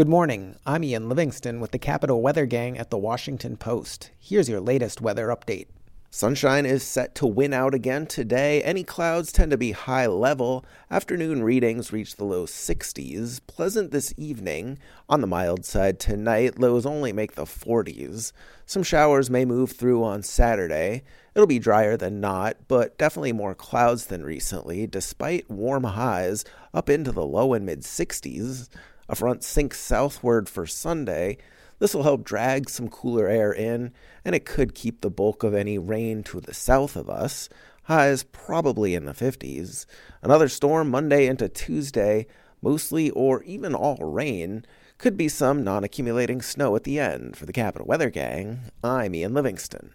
Good morning. I'm Ian Livingston with the Capital Weather Gang at the Washington Post. Here's your latest weather update. Sunshine is set to win out again today. Any clouds tend to be high level. Afternoon readings reach the low 60s. Pleasant this evening. On the mild side tonight, lows only make the 40s. Some showers may move through on Saturday. It'll be drier than not, but definitely more clouds than recently, despite warm highs up into the low and mid 60s. A front sinks southward for Sunday. This will help drag some cooler air in, and it could keep the bulk of any rain to the south of us. Highs probably in the 50s. Another storm Monday into Tuesday, mostly or even all rain. Could be some non accumulating snow at the end. For the Capital Weather Gang, I'm Ian Livingston.